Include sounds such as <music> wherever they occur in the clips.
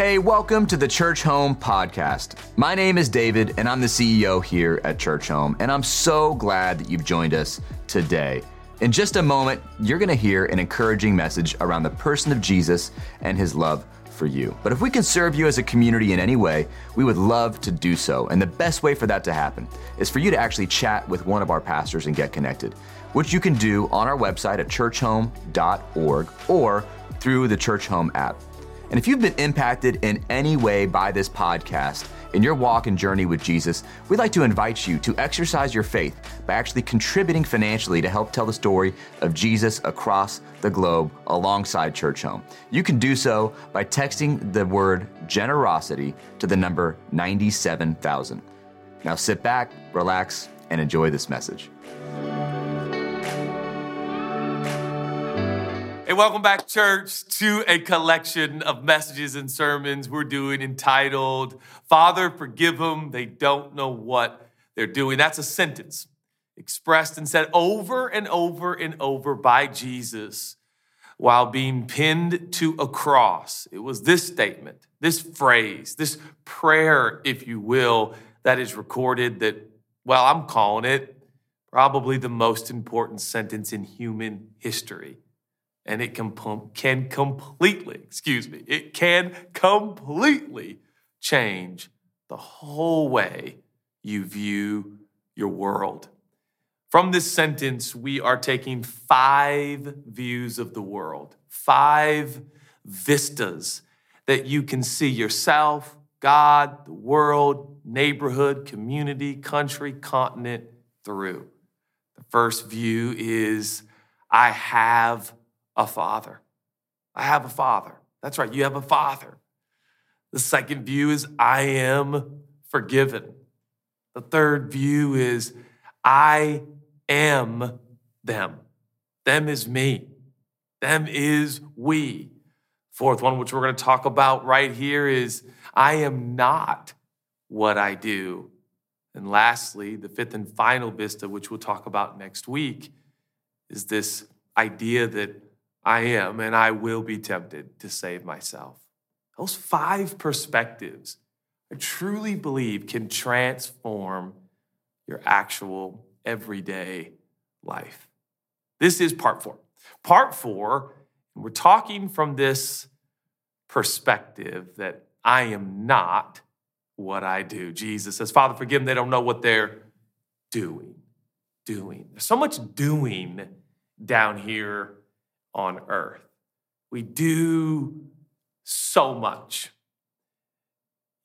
Hey, welcome to the Churchome Podcast. My name is David, and I'm the CEO here at Churchome, and I'm so glad that you've joined us today. In just a moment, you're going to hear an encouraging message around the person of Jesus and his love for you. But if we can serve you as a community in any way, we would love to do so. And the best way for that to happen is for you to actually chat with one of our pastors and get connected, which you can do on our website at churchome.org or through the Churchome app. And if you've been impacted in any way by this podcast in your walk and journey with Jesus, we'd like to invite you to exercise your faith by actually contributing financially to help tell the story of Jesus across the globe alongside Churchome. You can do so by texting the word generosity to the number 97,000. Now sit back, relax, and enjoy this message. Hey, welcome back, church, to a collection of messages and sermons we're doing entitled, Father, Forgive Them, They Don't Know What They're Doing. That's a sentence expressed and said over and over and over by Jesus while being pinned to a cross. It was this statement, this phrase, this prayer, if you will, that is recorded that, well, I'm calling it probably the most important sentence in human history and it can, can completely, excuse me, it can completely change the whole way you view your world. From this sentence, we are taking five views of the world, five vistas that you can see yourself, God, the world, neighborhood, community, country, continent through. The first view is I have a father. I have a father. That's right, you have a father. The second view is I am forgiven. The third view is I am them. Them is me. Them is we. Fourth one, which we're going to talk about right here, is I am not what I do. And lastly, the fifth and final vista, which we'll talk about next week, is this idea that I am and I will be tempted to save myself. Those five perspectives, I truly believe, can transform your actual everyday life. This is part four. Part four, we're talking from this perspective that I am not what I do. Jesus says, Father, forgive them. They don't know what they're doing. Doing. There's so much doing down here on earth. We do so much.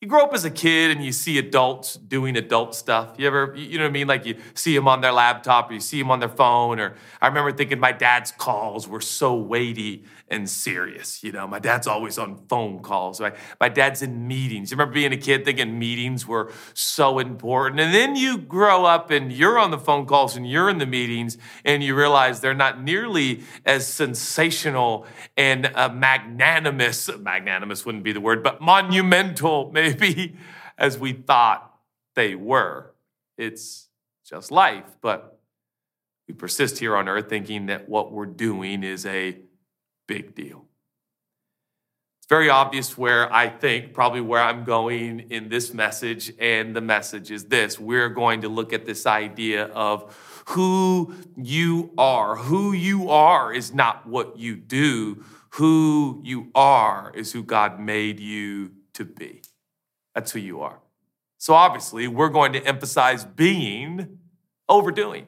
You grow up as a kid and you see adults doing adult stuff. You ever, you know what I mean? Like you see them on their laptop or you see them on their phone. Or I remember thinking my dad's calls were so weighty and serious. You know, my dad's always on phone calls. Right? My dad's in meetings. You remember being a kid thinking meetings were so important. And then you grow up and you're on the phone calls and you're in the meetings and you realize they're not nearly as sensational and uh, magnanimous. Magnanimous wouldn't be the word, but monumental, maybe, <laughs> as we thought they were. It's just life. But we persist here on earth thinking that what we're doing is a big deal. It's very obvious where I think, probably where I'm going in this message, and the message is this we're going to look at this idea of who you are. Who you are is not what you do, who you are is who God made you to be. That's who you are. So obviously, we're going to emphasize being over doing.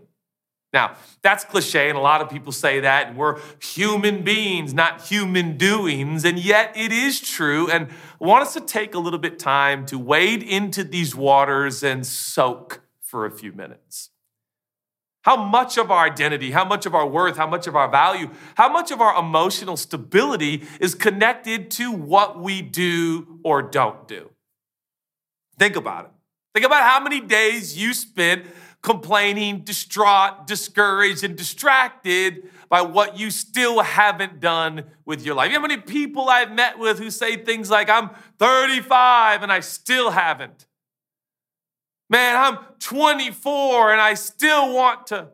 Now, that's cliche, and a lot of people say that, and we're human beings, not human doings, and yet it is true. And I want us to take a little bit time to wade into these waters and soak for a few minutes. How much of our identity, how much of our worth, how much of our value, how much of our emotional stability is connected to what we do or don't do? Think about it. Think about how many days you spent complaining, distraught, discouraged, and distracted by what you still haven't done with your life. You know how many people I've met with who say things like, I'm 35 and I still haven't. Man, I'm 24 and I still want to.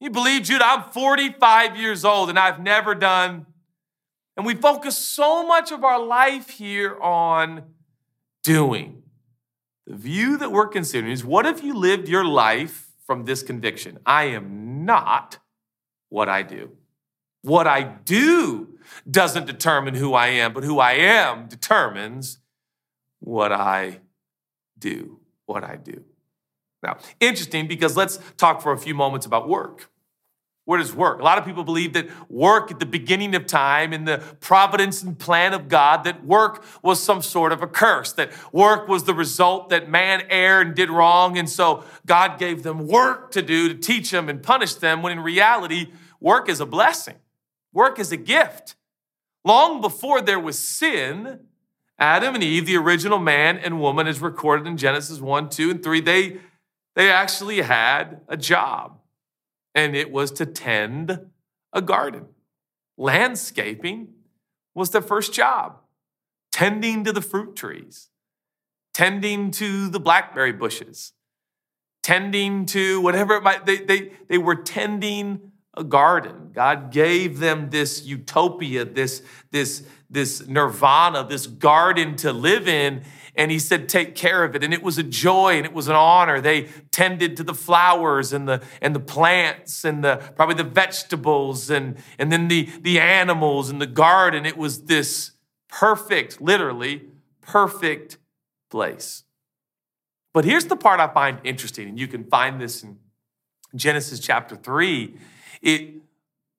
You believe, Judah, I'm 45 years old and I've never done And we focus so much of our life here on doing. The view that we're considering is what if you lived your life from this conviction? I am not what I do. What I do doesn't determine who I am, but who I am determines what I do. What I do. Now, interesting because let's talk for a few moments about work. Where does work? A lot of people believe that work at the beginning of time in the providence and plan of God, that work was some sort of a curse, that work was the result that man erred and did wrong. And so God gave them work to do to teach them and punish them, when in reality, work is a blessing. Work is a gift. Long before there was sin, Adam and Eve, the original man and woman, is recorded in Genesis 1, 2, and 3, they, they actually had a job and it was to tend a garden. Landscaping was their first job, tending to the fruit trees, tending to the blackberry bushes, tending to whatever it might, they, they, they were tending a garden. God gave them this utopia, this, this, this nirvana, this garden to live in, and he said, Take care of it. And it was a joy and it was an honor. They tended to the flowers and the, and the plants and the, probably the vegetables and, and then the, the animals and the garden. It was this perfect, literally perfect place. But here's the part I find interesting, and you can find this in Genesis chapter 3. It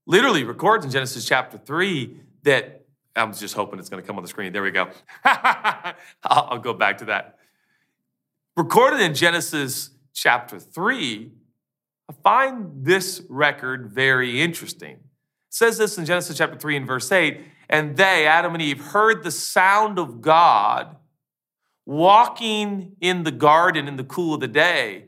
literally records in Genesis chapter 3 that I'm just hoping it's going to come on the screen. There we go. <laughs> I'll, I'll go back to that. Recorded in Genesis chapter 3, I find this record very interesting. It says this in Genesis chapter 3 and verse 8 and they, Adam and Eve, heard the sound of God walking in the garden in the cool of the day.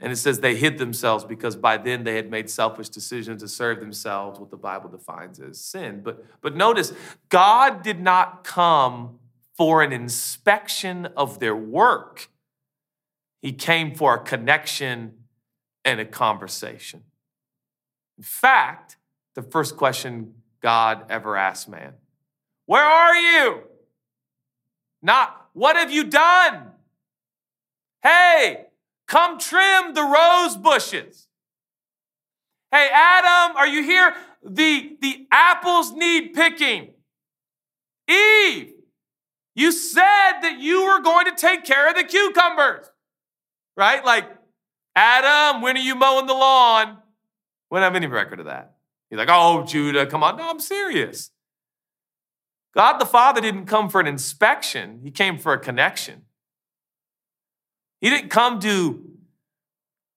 And it says they hid themselves because by then they had made selfish decisions to serve themselves, what the Bible defines as sin. But, but notice, God did not come for an inspection of their work, He came for a connection and a conversation. In fact, the first question God ever asked man Where are you? Not, what have you done? Hey, Come trim the rose bushes. Hey, Adam, are you here? The, the apples need picking. Eve, you said that you were going to take care of the cucumbers, right? Like, Adam, when are you mowing the lawn? We don't have any record of that. He's like, oh, Judah, come on. No, I'm serious. God the Father didn't come for an inspection, He came for a connection. He didn't come to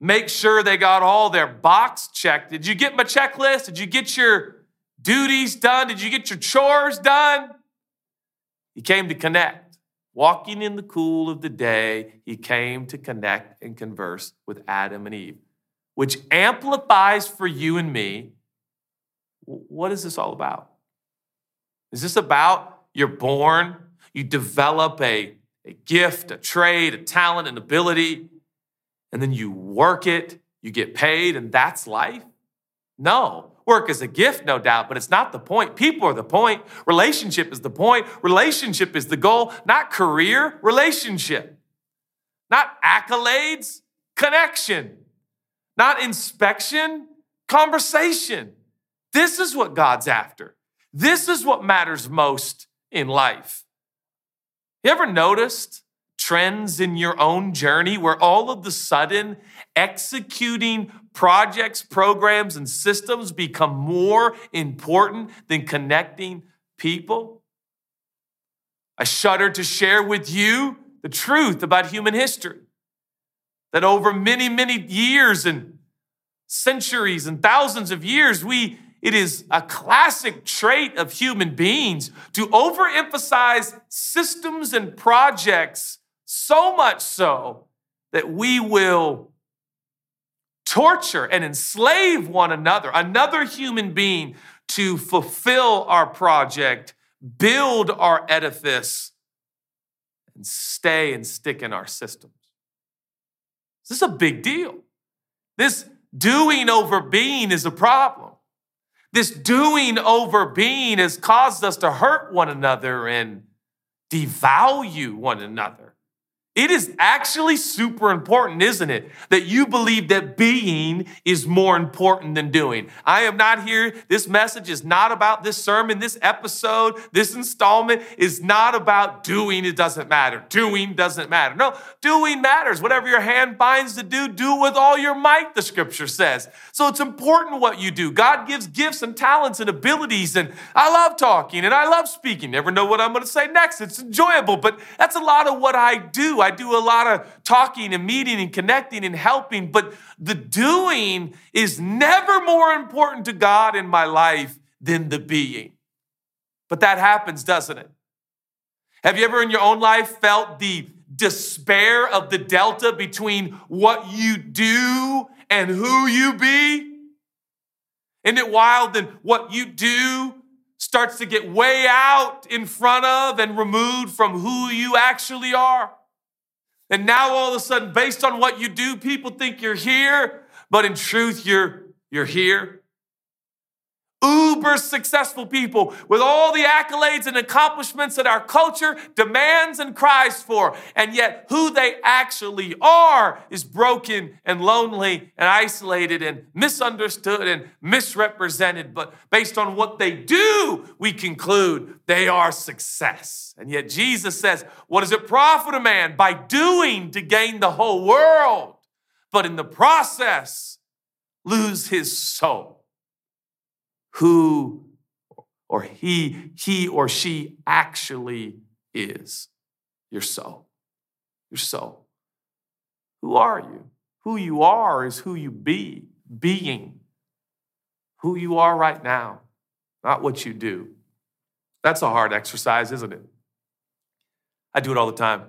make sure they got all their box checked. Did you get my checklist? Did you get your duties done? Did you get your chores done? He came to connect. Walking in the cool of the day, he came to connect and converse with Adam and Eve, which amplifies for you and me what is this all about? Is this about you're born, you develop a a gift, a trade, a talent, an ability, and then you work it, you get paid, and that's life? No. Work is a gift, no doubt, but it's not the point. People are the point. Relationship is the point. Relationship is the goal, not career, relationship. Not accolades, connection. Not inspection, conversation. This is what God's after. This is what matters most in life. You ever noticed trends in your own journey where all of the sudden executing projects, programs, and systems become more important than connecting people? I shudder to share with you the truth about human history that over many, many years and centuries and thousands of years, we it is a classic trait of human beings to overemphasize systems and projects so much so that we will torture and enslave one another, another human being, to fulfill our project, build our edifice, and stay and stick in our systems. This is a big deal. This doing over being is a problem. This doing over being has caused us to hurt one another and devalue one another. It is actually super important, isn't it? That you believe that being is more important than doing. I am not here. This message is not about this sermon, this episode, this installment is not about doing. It doesn't matter. Doing doesn't matter. No, doing matters. Whatever your hand finds to do, do with all your might, the scripture says. So it's important what you do. God gives gifts and talents and abilities. And I love talking and I love speaking. Never know what I'm going to say next. It's enjoyable, but that's a lot of what I do. Do a lot of talking and meeting and connecting and helping, but the doing is never more important to God in my life than the being. But that happens, doesn't it? Have you ever in your own life felt the despair of the delta between what you do and who you be? Isn't it wild that what you do starts to get way out in front of and removed from who you actually are? And now all of a sudden, based on what you do, people think you're here, but in truth, you're, you're here. Uber successful people with all the accolades and accomplishments that our culture demands and cries for. And yet, who they actually are is broken and lonely and isolated and misunderstood and misrepresented. But based on what they do, we conclude they are success. And yet, Jesus says, What does it profit a man by doing to gain the whole world, but in the process, lose his soul? who or he, he or she actually is your soul. Your soul. Who are you? Who you are is who you be, being. Who you are right now, not what you do. That's a hard exercise, isn't it? I do it all the time.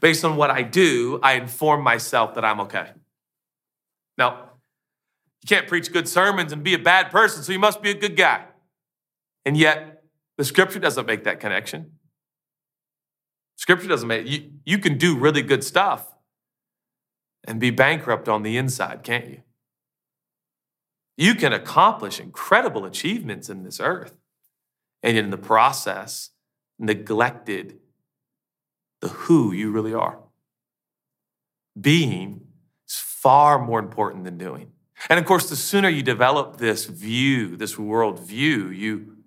Based on what I do, I inform myself that I'm okay. Now, you can't preach good sermons and be a bad person, so you must be a good guy. And yet, the scripture doesn't make that connection. Scripture doesn't make you, you can do really good stuff and be bankrupt on the inside, can't you? You can accomplish incredible achievements in this earth and in the process neglected the who you really are. Being is far more important than doing. And of course, the sooner you develop this view, this world view, you,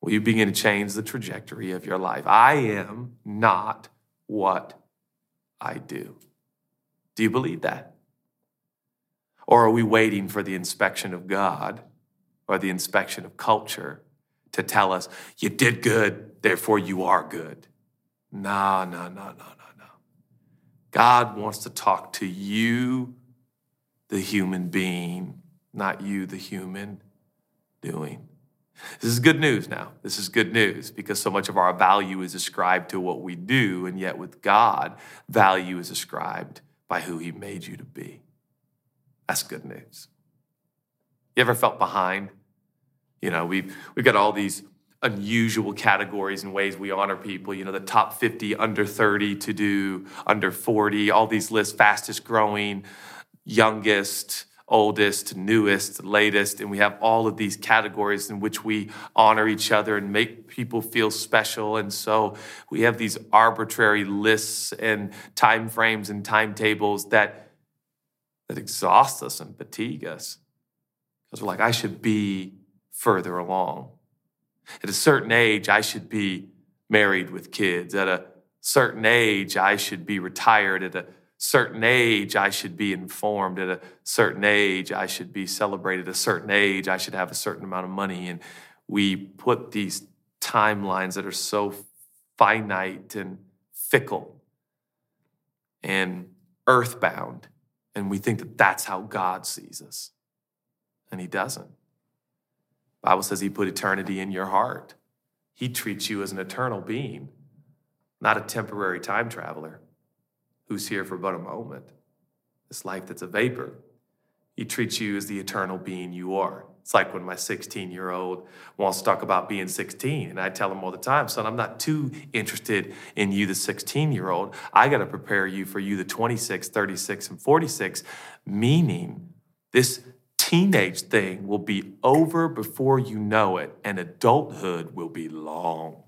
well, you begin to change the trajectory of your life. I am not what I do. Do you believe that? Or are we waiting for the inspection of God or the inspection of culture to tell us, you did good, therefore you are good? No, no, no, no, no, no. God wants to talk to you the human being, not you, the human doing. This is good news now. This is good news because so much of our value is ascribed to what we do, and yet with God, value is ascribed by who He made you to be. That's good news. You ever felt behind? You know, we've, we've got all these unusual categories and ways we honor people. You know, the top 50 under 30 to do, under 40, all these lists, fastest growing, youngest, oldest, newest, latest, and we have all of these categories in which we honor each other and make people feel special. And so we have these arbitrary lists and time frames and timetables that that exhaust us and fatigue us. Because we're like, I should be further along. At a certain age, I should be married with kids. At a certain age, I should be retired. At a certain age, I should be informed. At a certain age, I should be celebrated. At a certain age, I should have a certain amount of money. And we put these timelines that are so finite and fickle and earthbound. And we think that that's how God sees us. And He doesn't. Bible says He put eternity in your heart. He treats you as an eternal being, not a temporary time traveler who's here for but a moment. This life that's a vapor. He treats you as the eternal being you are. It's like when my 16 year old wants to talk about being 16, and I tell him all the time, son, I'm not too interested in you, the 16 year old. I got to prepare you for you, the 26, 36, and 46, meaning this teenage thing will be over before you know it, and adulthood will be long.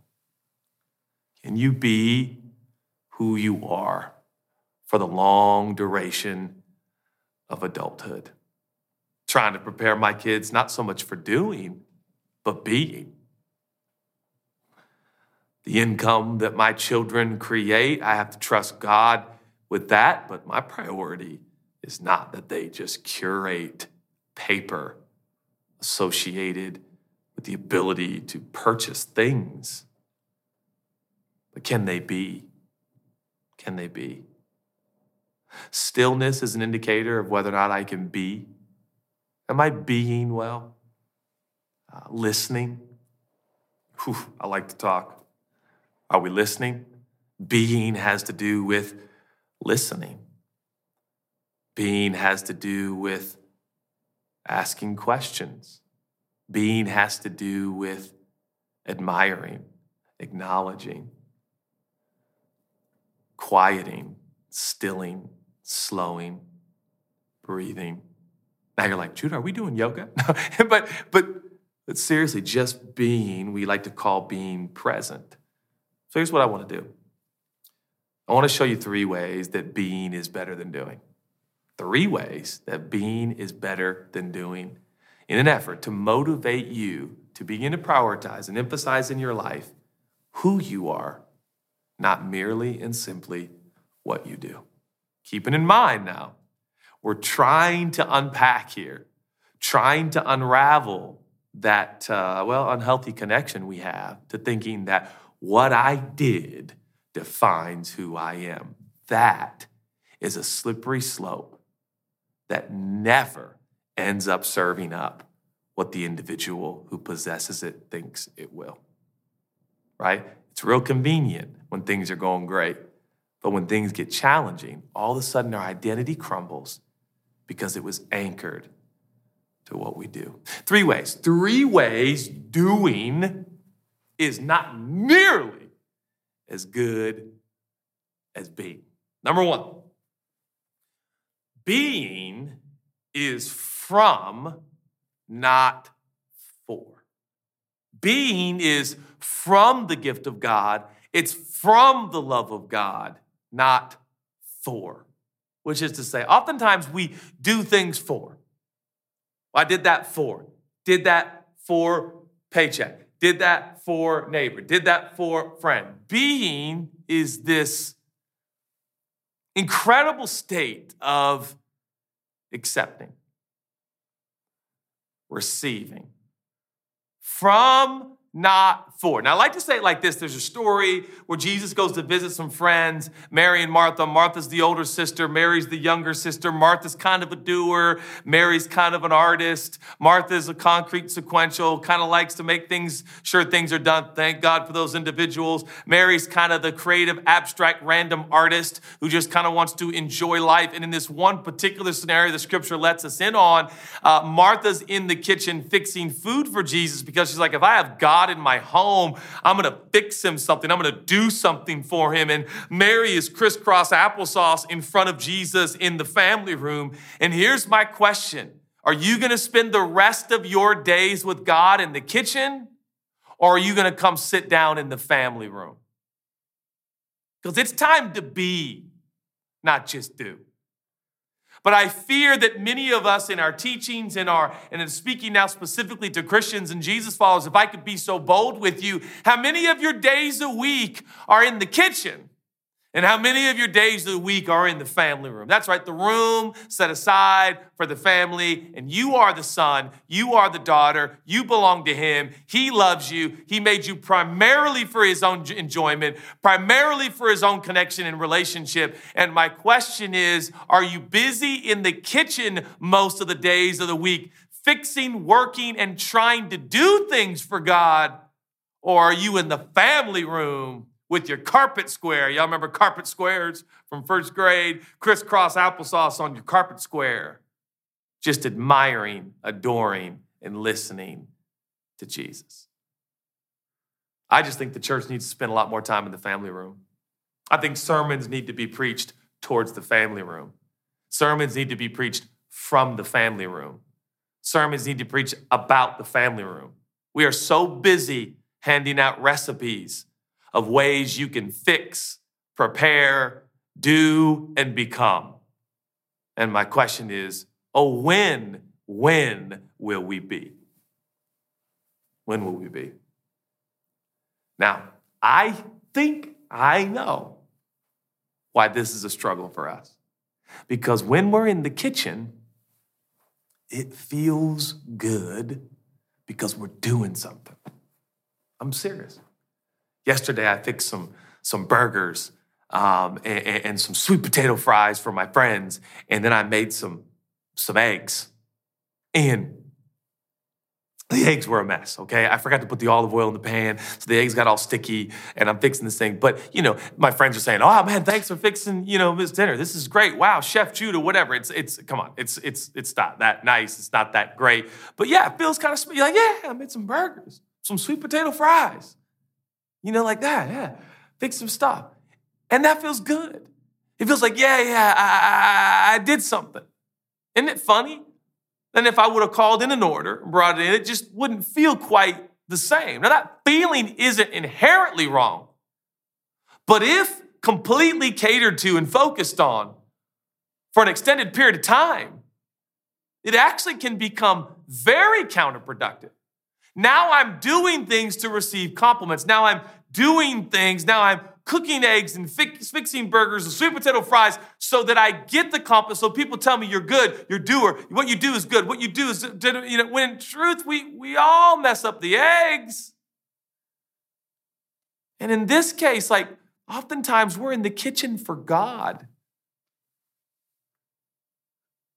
Can you be who you are for the long duration of adulthood? Trying to prepare my kids not so much for doing, but being. The income that my children create, I have to trust God with that, but my priority is not that they just curate paper associated with the ability to purchase things. But can they be? Can they be? Stillness is an indicator of whether or not I can be. Am I being well? Uh, listening? Whew, I like to talk. Are we listening? Being has to do with listening. Being has to do with asking questions. Being has to do with admiring, acknowledging, quieting, stilling, slowing, breathing. Now you're like, Judah, are we doing yoga? <laughs> but, but, but seriously, just being, we like to call being present. So here's what I want to do I want to show you three ways that being is better than doing three ways that being is better than doing in an effort to motivate you to begin to prioritize and emphasize in your life who you are, not merely and simply what you do. Keeping in mind now, we're trying to unpack here, trying to unravel that, uh, well, unhealthy connection we have to thinking that what I did defines who I am. That is a slippery slope that never ends up serving up what the individual who possesses it thinks it will. Right? It's real convenient when things are going great. But when things get challenging, all of a sudden our identity crumbles because it was anchored to what we do. Three ways. Three ways doing is not nearly as good as being. Number one, being is from, not for. Being is from the gift of God, it's from the love of God, not for. Which is to say, oftentimes we do things for. I did that for, did that for paycheck, did that for neighbor, did that for friend. Being is this incredible state of accepting, receiving from not for. Now, I like to say it like this there's a story where Jesus goes to visit some friends, Mary and Martha. Martha's the older sister, Mary's the younger sister. Martha's kind of a doer, Mary's kind of an artist. Martha's a concrete sequential, kind of likes to make things sure things are done. Thank God for those individuals. Mary's kind of the creative, abstract, random artist who just kind of wants to enjoy life. And in this one particular scenario, the scripture lets us in on, uh, Martha's in the kitchen fixing food for Jesus because she's like, if I have God, God in my home. I'm going to fix him something. I'm going to do something for him. And Mary is crisscross applesauce in front of Jesus in the family room. And here's my question Are you going to spend the rest of your days with God in the kitchen? Or are you going to come sit down in the family room? Because it's time to be, not just do. But I fear that many of us in our teachings, in our, and in speaking now specifically to Christians and Jesus followers, if I could be so bold with you, how many of your days a week are in the kitchen? And how many of your days of the week are in the family room? That's right, the room set aside for the family, and you are the son, you are the daughter, you belong to him. He loves you. He made you primarily for his own enjoyment, primarily for his own connection and relationship. And my question is are you busy in the kitchen most of the days of the week, fixing, working, and trying to do things for God? Or are you in the family room? With your carpet square. Y'all remember carpet squares from first grade? Crisscross applesauce on your carpet square. Just admiring, adoring, and listening to Jesus. I just think the church needs to spend a lot more time in the family room. I think sermons need to be preached towards the family room. Sermons need to be preached from the family room. sermons need to preach about the family room. We are so busy handing out recipes of ways you can fix, prepare, do, and become. And my question is oh, when, when will we be? When will we be? Now, I think I know why this is a struggle for us. Because when we're in the kitchen, it feels good because we're doing something. I'm serious. Yesterday, I fixed some, some burgers um, and, and, some sweet potato fries for my friends, and then I made some, some eggs. And the eggs were a mess, okay? I forgot to put the olive oil in the pan, so the eggs got all sticky, and I'm fixing this thing. But, you know, my friends are saying, oh, man, thanks for fixing, you know, this dinner. This is great. Wow, Chef Judah, whatever. It's, it's, come on, it's, it's, it's not that nice. It's not that great. But yeah, it feels kind of, you're like, yeah, I made some burgers, some sweet potato fries, you know, like that, yeah. Fix some stuff. And that feels good. It feels like, yeah, yeah, I, I, I did something. Isn't it funny? than if I would have called in an order and brought it in. It just wouldn't feel quite the same. Now, that feeling isn't inherently wrong, but if completely catered to and focused on for an extended period of time, it actually can become very counterproductive. Now I'm doing things to receive compliments. Now I'm doing things. Now I'm cooking eggs and fixing burgers and sweet potato fries so that I get the compass. So people tell me you're good, you're doer. What you do is good. What you do is, you know, when in truth, we, we all mess up the eggs. And in this case, like oftentimes we're in the kitchen for God.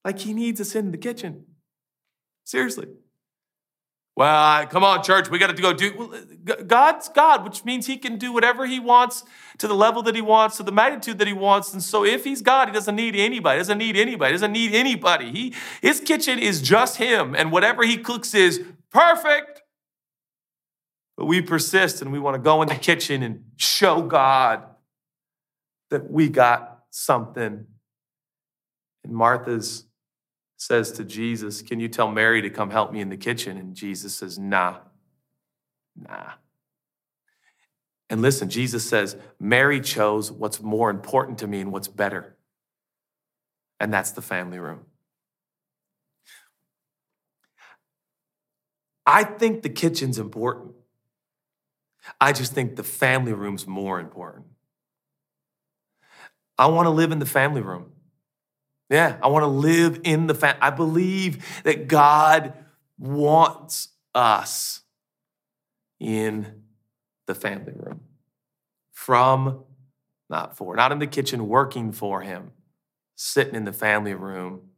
Like he needs us in the kitchen. Seriously. Well, come on, church, we got to go do. God's God, which means He can do whatever He wants to the level that He wants, to the magnitude that He wants. And so, if He's God, He doesn't need anybody. Doesn't need anybody. Doesn't need anybody. He, His kitchen is just Him, and whatever He cooks is perfect. But we persist, and we want to go in the kitchen and show God that we got something. And Martha's says to Jesus, Can you tell Mary to come help me in the kitchen? And Jesus says, Nah, nah. And listen, Jesus says, Mary chose what's more important to me and what's better. And that's the family room. I think the kitchen's important. I just think the family room's more important. I want to live in the family room. Yeah, I want to live in the family. I believe that God wants us in the family room. From, not for, not in the kitchen working for Him, sitting in the family room,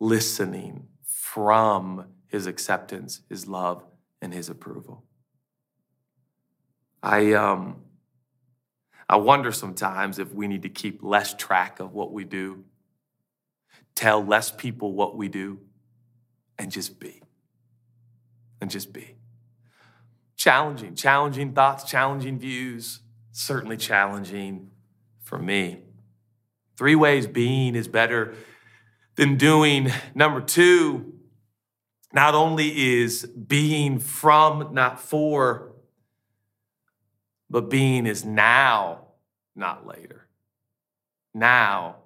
listening from His acceptance, His love, and His approval. I, um, I wonder sometimes if we need to keep less track of what we do tell less people what we do, and just be. And just be. Challenging, challenging thoughts, challenging views, certainly challenging for me. Three ways being is better than doing. Number two, not only is being from, not for, but being is now, not later. Now,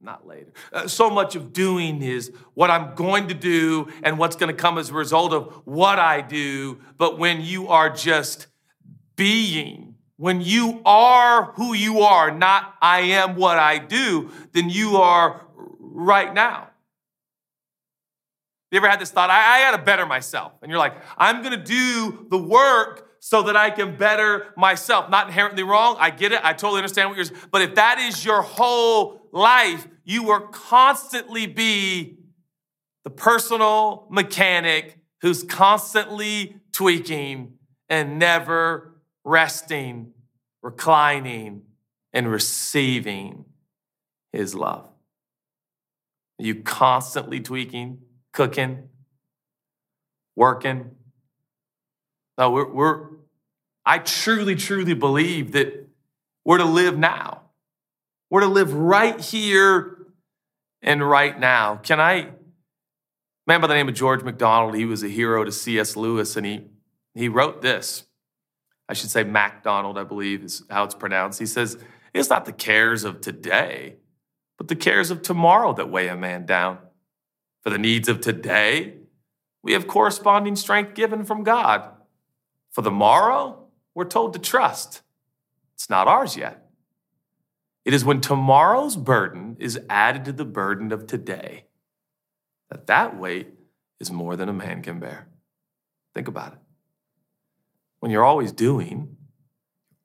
not later. Uh, so much of doing is what I'm going to do and what's going to come as a result of what I do. But when you are just being, when you are who you are, not I am what I do, then you are right now. You ever had this thought? I, I got to better myself. And you're like, I'm going to do the work so that I can better myself. Not inherently wrong. I get it. I totally understand what you're. But if that is your whole life, you will constantly be the personal mechanic who's constantly tweaking and never resting, reclining, and receiving his love. Are you constantly tweaking, cooking, working, no, we're, we're, I truly, truly believe that we're to live now. We're to live right here and right now. Can I man by the name of George MacDonald, he was a hero to C.S. Lewis, and he, he wrote this. I should say MacDonald, I believe is how it's pronounced. He says, It's not the cares of today, but the cares of tomorrow that weigh a man down. For the needs of today, we have corresponding strength given from God. For the morrow, we're told to trust. It's not ours yet. It is when tomorrow's burden is added to the burden of today that that weight is more than a man can bear. Think about it. When you're always doing,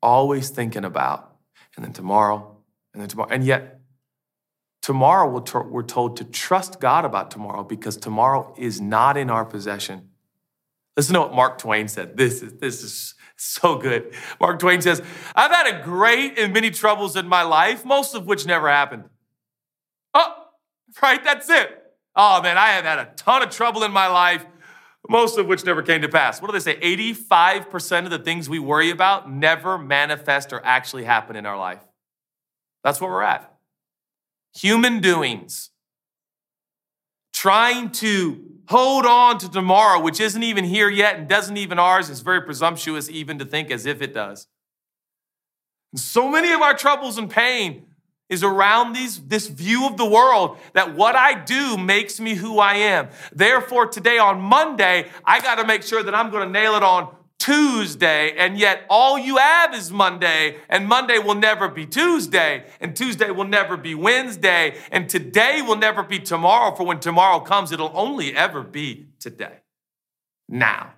always thinking about, and then tomorrow, and then tomorrow, and yet tomorrow we're told to trust God about tomorrow because tomorrow is not in our possession. Listen to what Mark Twain said. This is, this is so good. Mark Twain says, I've had a great and many troubles in my life, most of which never happened. Oh, right, that's it. Oh man, I have had a ton of trouble in my life, most of which never came to pass. What do they say? 85% of the things we worry about never manifest or actually happen in our life. That's where we're at. Human doings. Trying to hold on to tomorrow, which isn't even here yet and doesn't even ours, is very presumptuous even to think as if it does. And so many of our troubles and pain is around these, this view of the world that what I do makes me who I am. Therefore, today on Monday, I got to make sure that I'm going to nail it on Tuesday, and yet all you have is Monday, and Monday will never be Tuesday, and Tuesday will never be Wednesday, and today will never be tomorrow, for when tomorrow comes, it'll only ever be today. Now.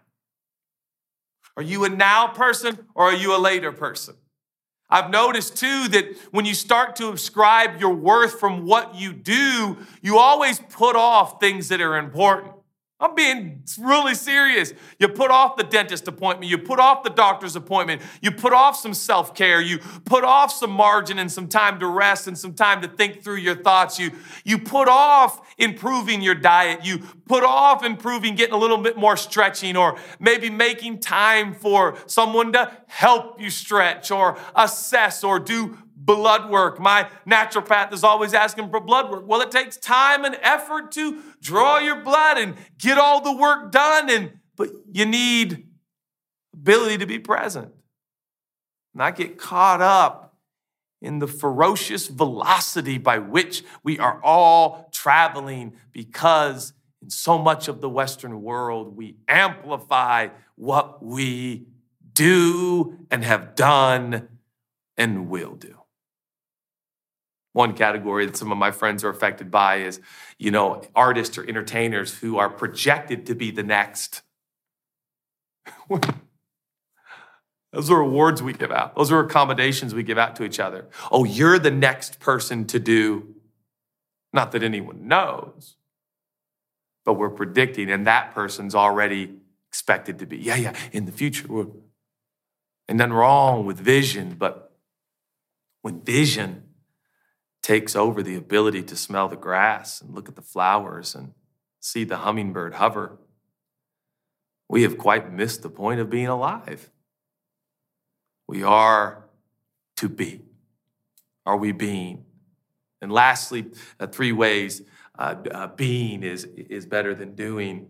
Are you a now person or are you a later person? I've noticed too that when you start to ascribe your worth from what you do, you always put off things that are important. I'm being really serious. You put off the dentist appointment, you put off the doctor's appointment, you put off some self care, you put off some margin and some time to rest and some time to think through your thoughts. You, you put off improving your diet, you put off improving getting a little bit more stretching, or maybe making time for someone to help you stretch or assess or do blood work. My naturopath is always asking for blood work. Well, it takes time and effort to draw your blood and get all the work done and but you need ability to be present. Not get caught up in the ferocious velocity by which we are all traveling because in so much of the Western world, we amplify what we do and have done and will do. One category that some of my friends are affected by is, you know, artists or entertainers who are projected to be the next. <laughs> Those are awards we give out. Those are accommodations we give out to each other. Oh, you're the next person to do. Not that anyone knows, but we're predicting, and that person's already expected to be. Yeah, yeah, in the future. And nothing wrong with vision, but when vision takes over the ability to smell the grass and look at the flowers and see the hummingbird hover, we have quite missed the point of being alive. We are to be. Are we being? And lastly, uh, three ways uh, uh, being is, is better than doing.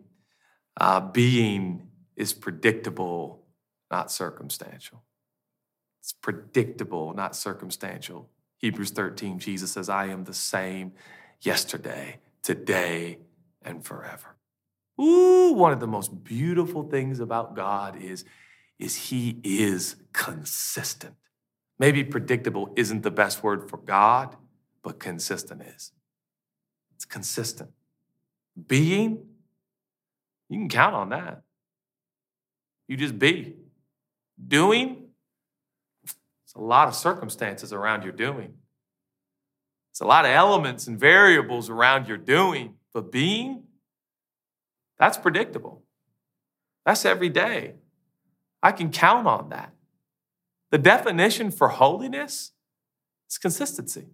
Uh, being is predictable, not circumstantial. It's predictable, not circumstantial. Hebrews 13, Jesus says, I am the same yesterday, today, and forever. Ooh, one of the most beautiful things about God is, is He is consistent. Maybe predictable isn't the best word for God, but consistent is. It's consistent. Being, you can count on that. You just be. Doing, a lot of circumstances around your doing. It's a lot of elements and variables around your doing, but being, that's predictable. That's every day. I can count on that. The definition for holiness is consistency.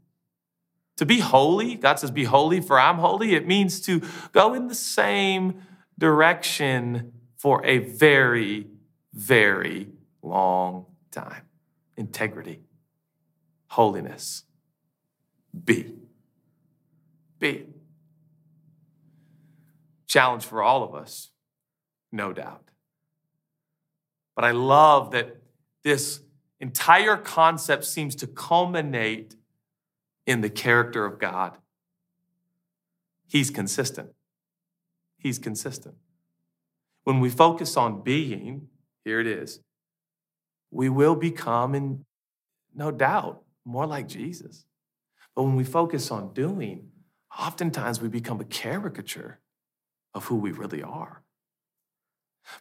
To be holy, God says, Be holy, for I'm holy. It means to go in the same direction for a very, very long time integrity, holiness. Be. Be. challenge for all of us, no doubt. But I love that this entire concept seems to culminate in the character of God. He's consistent. He's consistent. When we focus on being, here it is, we will become, in no doubt, more like Jesus. But when we focus on doing, oftentimes we become a caricature of who we really are.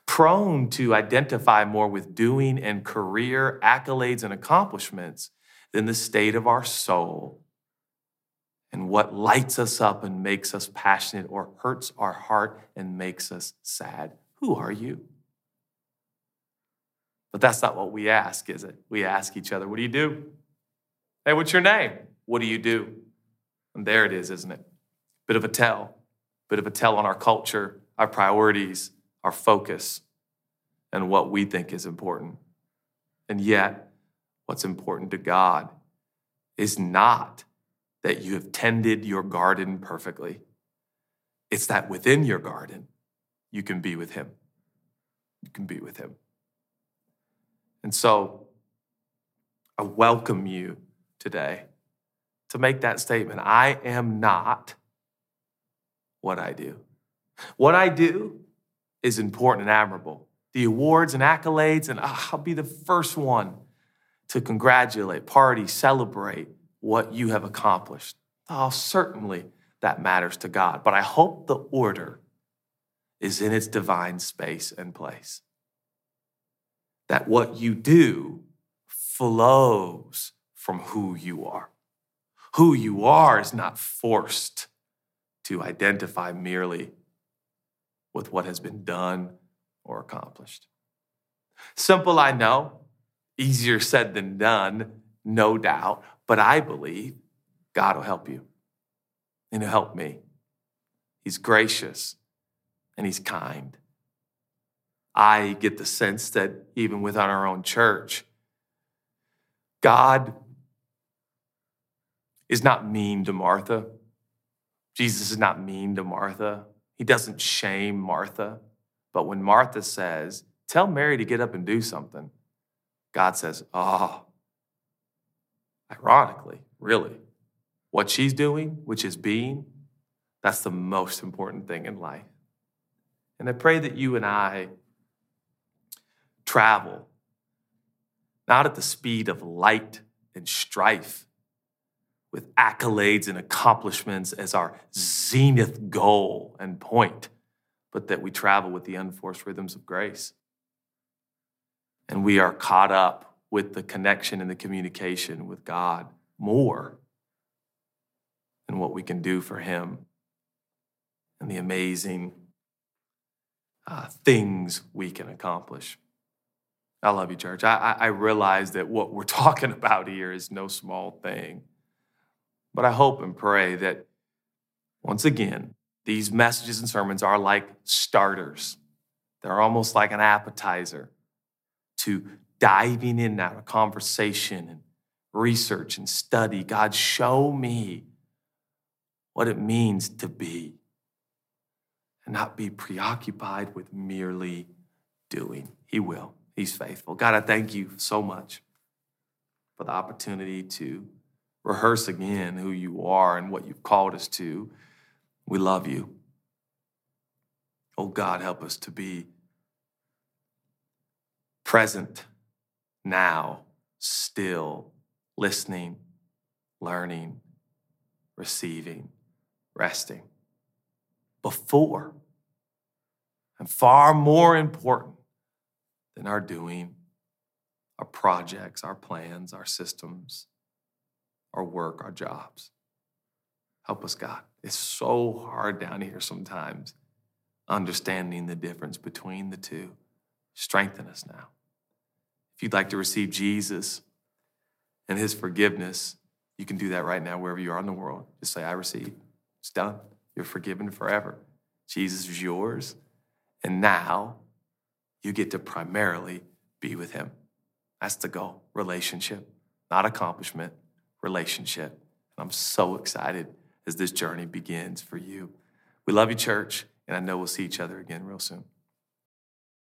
Prone to identify more with doing and career accolades and accomplishments than the state of our soul and what lights us up and makes us passionate or hurts our heart and makes us sad. Who are you? But that's not what we ask, is it? We ask each other, What do you do? Hey, what's your name? What do you do? And there it is, isn't it? Bit of a tell, bit of a tell on our culture, our priorities, our focus, and what we think is important. And yet, what's important to God is not that you have tended your garden perfectly. It's that within your garden, you can be with Him. You can be with Him. And so, I welcome you today to make that statement I am not what I do. What I do is important and admirable. The awards and accolades, and ah, I'll be the first one to congratulate, party, celebrate what you have accomplished. Oh, certainly that matters to God, but I hope the order is in its divine space and place. That what you do flows from who you are. Who you are is not forced to identify merely with what has been done or accomplished. Simple, I know, easier said than done, no doubt, but I believe God will help you and He'll help me. He's gracious and He's kind. I get the sense that even within our own church, God is not mean to Martha. Jesus is not mean to Martha. He doesn't shame Martha. But when Martha says, Tell Mary to get up and do something, God says, Oh, ironically, really, what she's doing, which is being, that's the most important thing in life. And I pray that you and I travel not at the speed of light and strife, with accolades and accomplishments as our zenith goal and point, but that we travel with the unforced rhythms of grace. And we are caught up with the connection and the communication with God more than what we can do for Him and the amazing uh, things we can accomplish. I love you, church. I, I realize that what we're <laughs> talking about here is no small thing. But I hope and pray that once again, these messages and sermons are like starters. They're almost like an appetizer to diving in now to conversation and research and study. God, show me what it means to be and not be preoccupied with merely doing. He will. He's faithful. God, I thank you so much for the opportunity to rehearse again who you are and what you've called us to. We love you. Oh God, help us to be present now, still, listening, learning, receiving, resting. Before, and far more important than our doing, our projects, our plans, our systems, our work, our jobs. Help us, God. It's so hard down here sometimes understanding the difference between the two. Strengthen us now. If you'd like to receive Jesus and his forgiveness, you can do that right now wherever you are in the world. Just say, I receive. It's done. You're forgiven forever. Jesus is yours. And now you get to primarily be with him. That's the goal relationship, not accomplishment relationship. And I'm so excited as this journey begins for you. We love you, church, And I know we'll see each other again real soon.